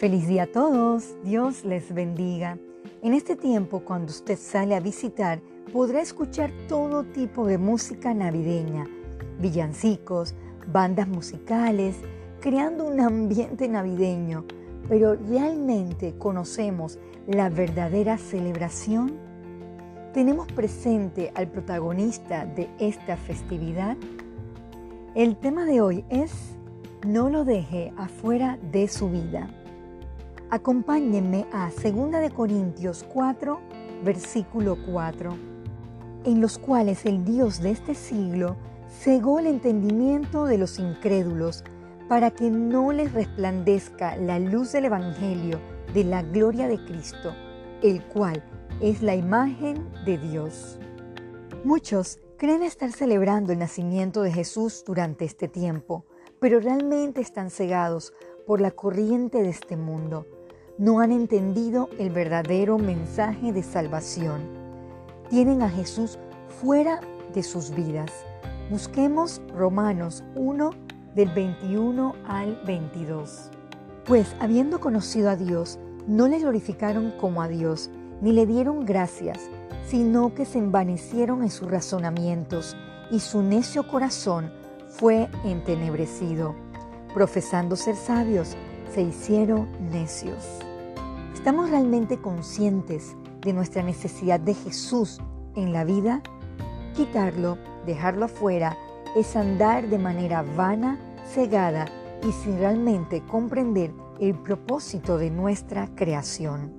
Feliz día a todos, Dios les bendiga. En este tiempo, cuando usted sale a visitar, podrá escuchar todo tipo de música navideña, villancicos, bandas musicales, creando un ambiente navideño. Pero ¿realmente conocemos la verdadera celebración? ¿Tenemos presente al protagonista de esta festividad? El tema de hoy es No lo deje afuera de su vida. Acompáñenme a 2 de Corintios 4, versículo 4, en los cuales el Dios de este siglo cegó el entendimiento de los incrédulos para que no les resplandezca la luz del Evangelio de la gloria de Cristo, el cual es la imagen de Dios. Muchos creen estar celebrando el nacimiento de Jesús durante este tiempo, pero realmente están cegados por la corriente de este mundo no han entendido el verdadero mensaje de salvación. Tienen a Jesús fuera de sus vidas. Busquemos Romanos 1 del 21 al 22. Pues habiendo conocido a Dios, no le glorificaron como a Dios, ni le dieron gracias, sino que se envanecieron en sus razonamientos, y su necio corazón fue entenebrecido. Profesando ser sabios, se hicieron necios. ¿Estamos realmente conscientes de nuestra necesidad de Jesús en la vida? Quitarlo, dejarlo afuera, es andar de manera vana, cegada y sin realmente comprender el propósito de nuestra creación.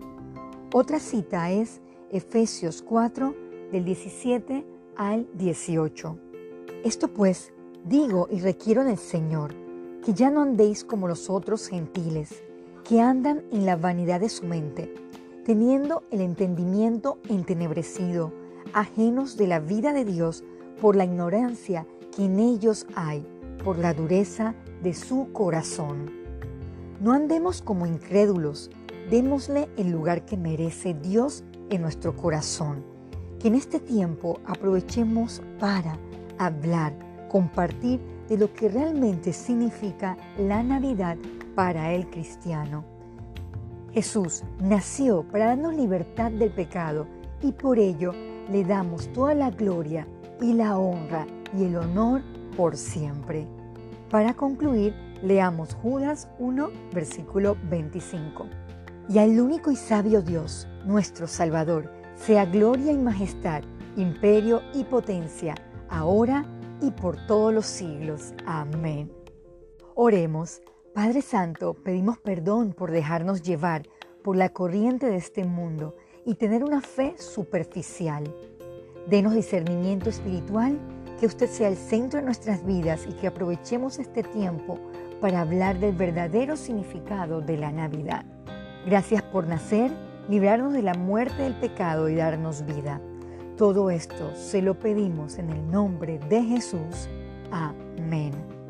Otra cita es Efesios 4 del 17 al 18. Esto pues digo y requiero del Señor, que ya no andéis como los otros gentiles, que andan en la vanidad de su mente, teniendo el entendimiento entenebrecido, ajenos de la vida de Dios por la ignorancia que en ellos hay, por la dureza de su corazón. No andemos como incrédulos, démosle el lugar que merece Dios en nuestro corazón. Que en este tiempo aprovechemos para hablar, compartir de lo que realmente significa la Navidad para el cristiano. Jesús nació para darnos libertad del pecado y por ello le damos toda la gloria y la honra y el honor por siempre. Para concluir, leamos Judas 1, versículo 25. Y al único y sabio Dios, nuestro Salvador, sea gloria y majestad, imperio y potencia, ahora y por todos los siglos. Amén. Oremos. Padre Santo, pedimos perdón por dejarnos llevar por la corriente de este mundo y tener una fe superficial. Denos discernimiento espiritual, que usted sea el centro de nuestras vidas y que aprovechemos este tiempo para hablar del verdadero significado de la Navidad. Gracias por nacer, librarnos de la muerte del pecado y darnos vida. Todo esto se lo pedimos en el nombre de Jesús. Amén.